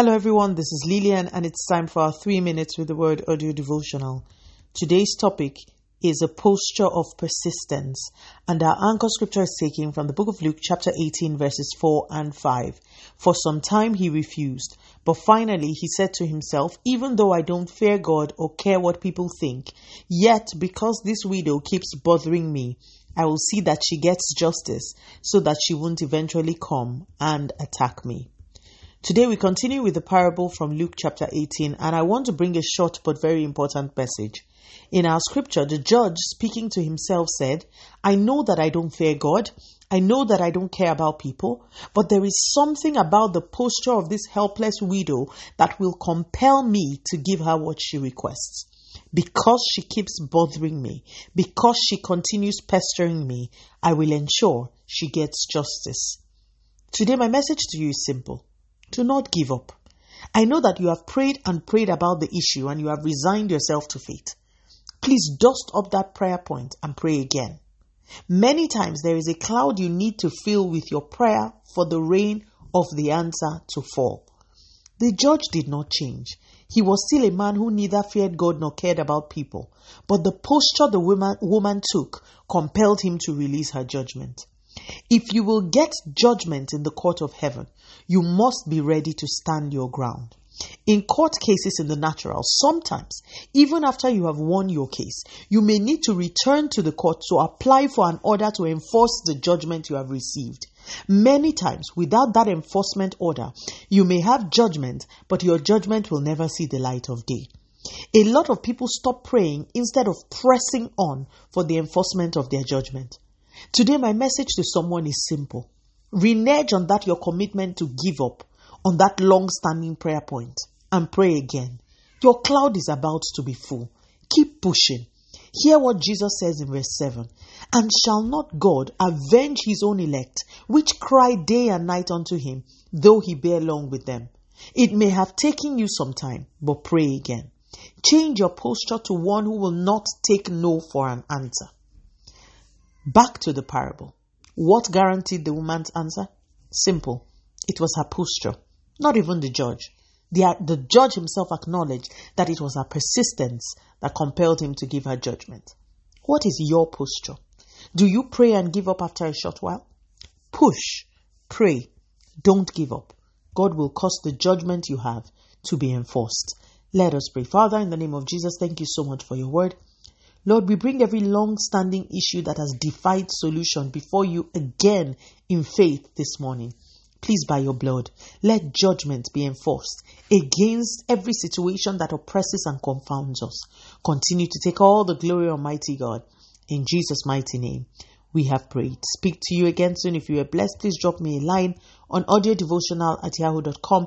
Hello, everyone. This is Lillian, and it's time for our three minutes with the word audio devotional. Today's topic is a posture of persistence, and our anchor scripture is taken from the book of Luke, chapter 18, verses 4 and 5. For some time he refused, but finally he said to himself, Even though I don't fear God or care what people think, yet because this widow keeps bothering me, I will see that she gets justice so that she won't eventually come and attack me. Today we continue with the parable from Luke chapter 18, and I want to bring a short but very important message. In our scripture, the judge speaking to himself said, I know that I don't fear God. I know that I don't care about people, but there is something about the posture of this helpless widow that will compel me to give her what she requests. Because she keeps bothering me, because she continues pestering me, I will ensure she gets justice. Today, my message to you is simple. Do not give up. I know that you have prayed and prayed about the issue and you have resigned yourself to fate. Please dust up that prayer point and pray again. Many times there is a cloud you need to fill with your prayer for the rain of the answer to fall. The judge did not change. He was still a man who neither feared God nor cared about people. But the posture the woman, woman took compelled him to release her judgment. If you will get judgment in the court of heaven, you must be ready to stand your ground. In court cases in the natural, sometimes, even after you have won your case, you may need to return to the court to apply for an order to enforce the judgment you have received. Many times, without that enforcement order, you may have judgment, but your judgment will never see the light of day. A lot of people stop praying instead of pressing on for the enforcement of their judgment. Today, my message to someone is simple. Renege on that your commitment to give up on that long standing prayer point and pray again. Your cloud is about to be full. Keep pushing. Hear what Jesus says in verse 7 And shall not God avenge his own elect, which cry day and night unto him, though he bear long with them? It may have taken you some time, but pray again. Change your posture to one who will not take no for an answer. Back to the parable. What guaranteed the woman's answer? Simple. It was her posture, not even the judge. The, uh, the judge himself acknowledged that it was her persistence that compelled him to give her judgment. What is your posture? Do you pray and give up after a short while? Push, pray, don't give up. God will cause the judgment you have to be enforced. Let us pray. Father, in the name of Jesus, thank you so much for your word. Lord, we bring every long standing issue that has defied solution before you again in faith this morning. Please, by your blood, let judgment be enforced against every situation that oppresses and confounds us. Continue to take all the glory, Almighty God. In Jesus' mighty name, we have prayed. Speak to you again soon. If you are blessed, please drop me a line on audiodevotional at yahoo.com